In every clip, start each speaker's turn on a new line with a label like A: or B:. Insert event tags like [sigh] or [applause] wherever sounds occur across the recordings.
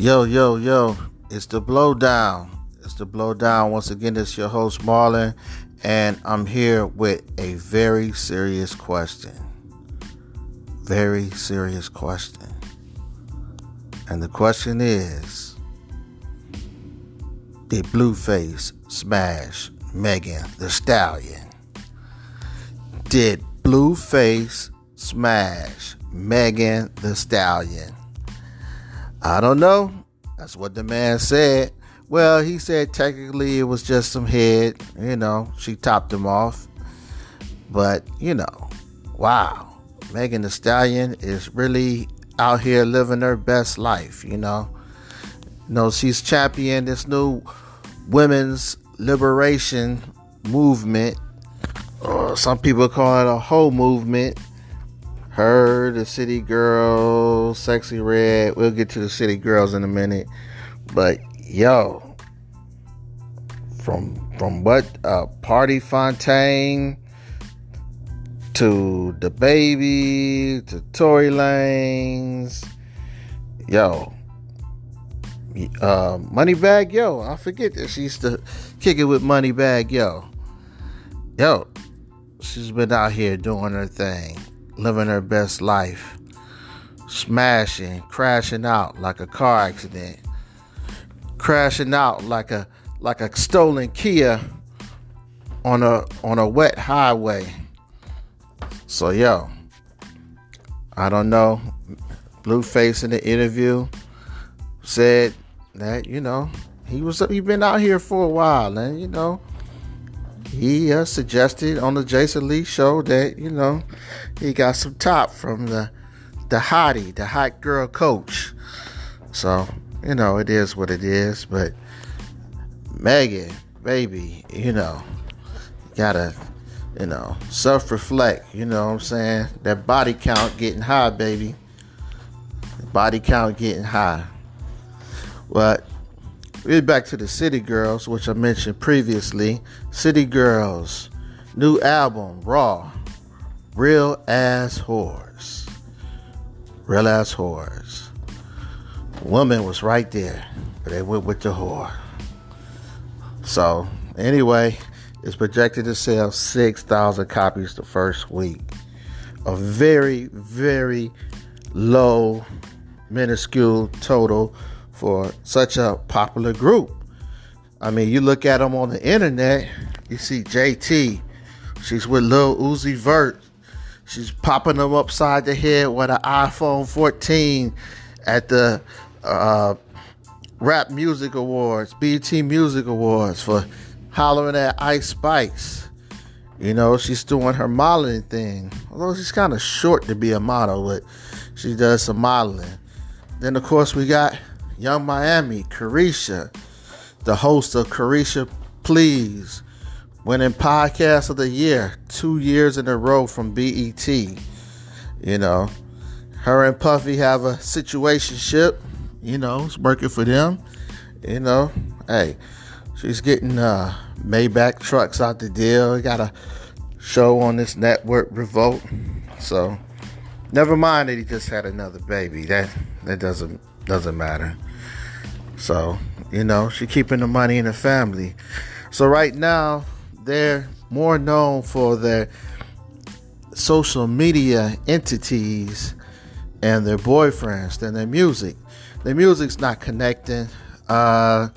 A: Yo, yo, yo, it's the blowdown. It's the blowdown. Once again, it's your host, Marlon, and I'm here with a very serious question. Very serious question. And the question is Did Blueface smash Megan Thee Stallion? Did Blueface smash Megan Thee Stallion? I don't know. That's what the man said. Well, he said technically it was just some head. You know, she topped him off. But, you know, wow. Megan Thee Stallion is really out here living her best life, you know. You know, she's championed this new women's liberation movement. Or some people call it a whole movement her, the City Girls, Sexyy Red. We'll get to the City Girls in a minute. But yo, from from what uh, Pardi Fontaine to the baby to Tory Lanez, yo, uh, Moneybagg Yo. I forget that she used to kick it with Moneybagg Yo. Yo, she's been out here doing her thing living her best life, smashing, crashing out like a car accident, crashing out like a like a stolen Kia on a on a wet highway. So yo, I don't know. Blueface in the interview said that you know he was up he been out here for a while and you know he uh, suggested on the Jason Lee show that you know he got some top from the the hottie, the hot girl coach. So you know it is what it is. But Megan, baby, you know, gotta you know self reflect. You know what I'm saying? That body count getting high, baby. Body count getting high. But we're back to the City Girls, which I mentioned previously. City Girls, new album, Raw, Real Ass Whores. Real Ass Whores. Woman was right there, but they went with the whore. So, anyway, it's projected to sell 6,000 copies the first week. A very, very low, minuscule total for such a popular group. I mean, you look at them on the internet, you see JT, she's with Lil Uzi Vert. She's popping them upside the head with an iPhone 14 at the uh, Rap Music Awards, BET Music Awards for hollering at Ice Spice. You know, she's doing her modeling thing. Although she's kind of short to be a model, but she does some modeling. Then, of course, we got Yung Miami, Caresha, the host of Caresha Please, winning podcast of the year two years in a row from BET. You know, her and Puffy have a situationship. You know, it's working for them. You know, hey, she's getting uh, Maybach trucks out the deal. Got a show on this network, Revolt. So, never mind that he just had another baby. That that doesn't doesn't matter. So, you know, she keeping the money in the family. So right now, they're more known for their social media entities and their boyfriends than their music. Their music's not connecting. Uh,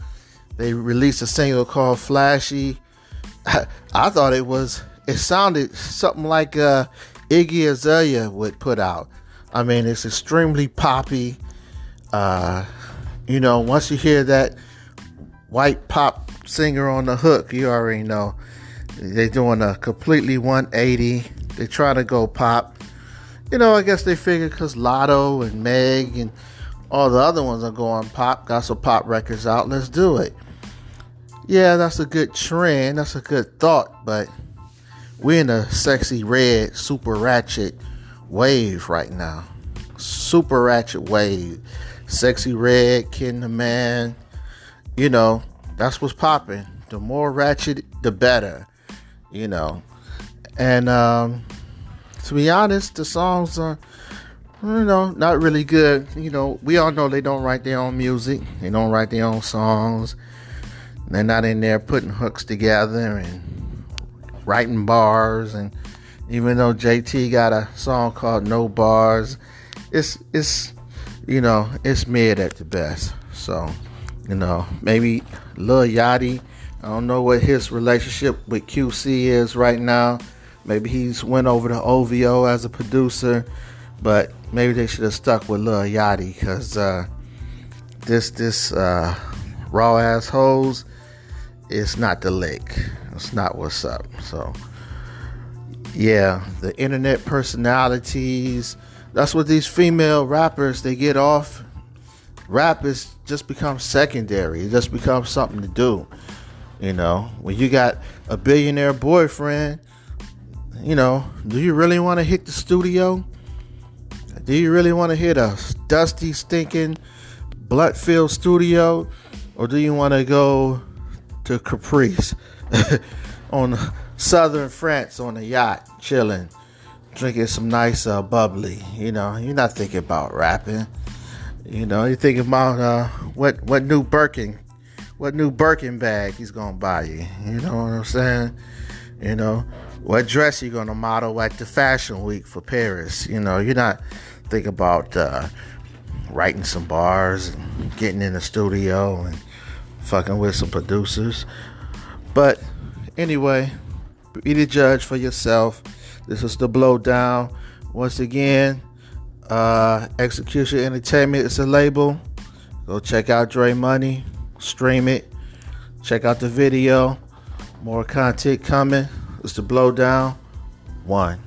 A: they released a single called Flashy. [laughs] I, thought it was, it sounded something like uh, Iggy Azalea would put out. I mean, it's extremely poppy. Uh, you know, once you hear that white pop singer on the hook, you already know they're doing a completely 180. They try to go pop. You know, I guess they figure because Latto and Meg and all the other ones are going pop, got some pop records out, let's do it. Yeah, that's a good trend. That's a good thought, but we're in a Sexyy Red, super ratchet wave right now. Super ratchet wave. Sexyy Red, Ken the Man. You know, that's what's popping. The more ratchet, the better. You know. And um, to be honest, the songs are you know, not really good. You know, we all know they don't write their own music. They don't write their own songs. They're not in there putting hooks together and writing bars. And even though JT got a song called No Bars, it's it's you know it's mid at the best. So you know maybe Lil Yachty. I don't know what his relationship with QC is right now. Maybe he's went over to OVO as a producer, but maybe they should have stuck with Lil Yachty because uh, this this uh, raw ass hoes is not the lick. It's not what's up. So yeah, the internet personalities. That's what these female rappers they get off. Rap is just become secondary. It just becomes something to do. You know, when you got a billionaire boyfriend, you know, do you really want to hit the studio? Do you really want to hit a dusty, stinking, blood-filled studio, or do you want to go to Caprice [laughs] on southern France on a yacht, chilling, drinking some nice uh, bubbly? You know, you're not thinking about rapping. You know, you're thinking about uh, what what new Birkin, what new Birkin bag he's gonna buy you. You know what I'm saying? You know, what dress you're gonna model at the fashion week for Paris. You know, you're not thinking about uh, writing some bars and getting in the studio and fucking with some producers. But anyway, be the judge for yourself. This is the blowdown. Once again, uh, Execution Entertainment is a label. Go check out Dre Money, stream it, check out the video. More content coming. It's the blowdown. One.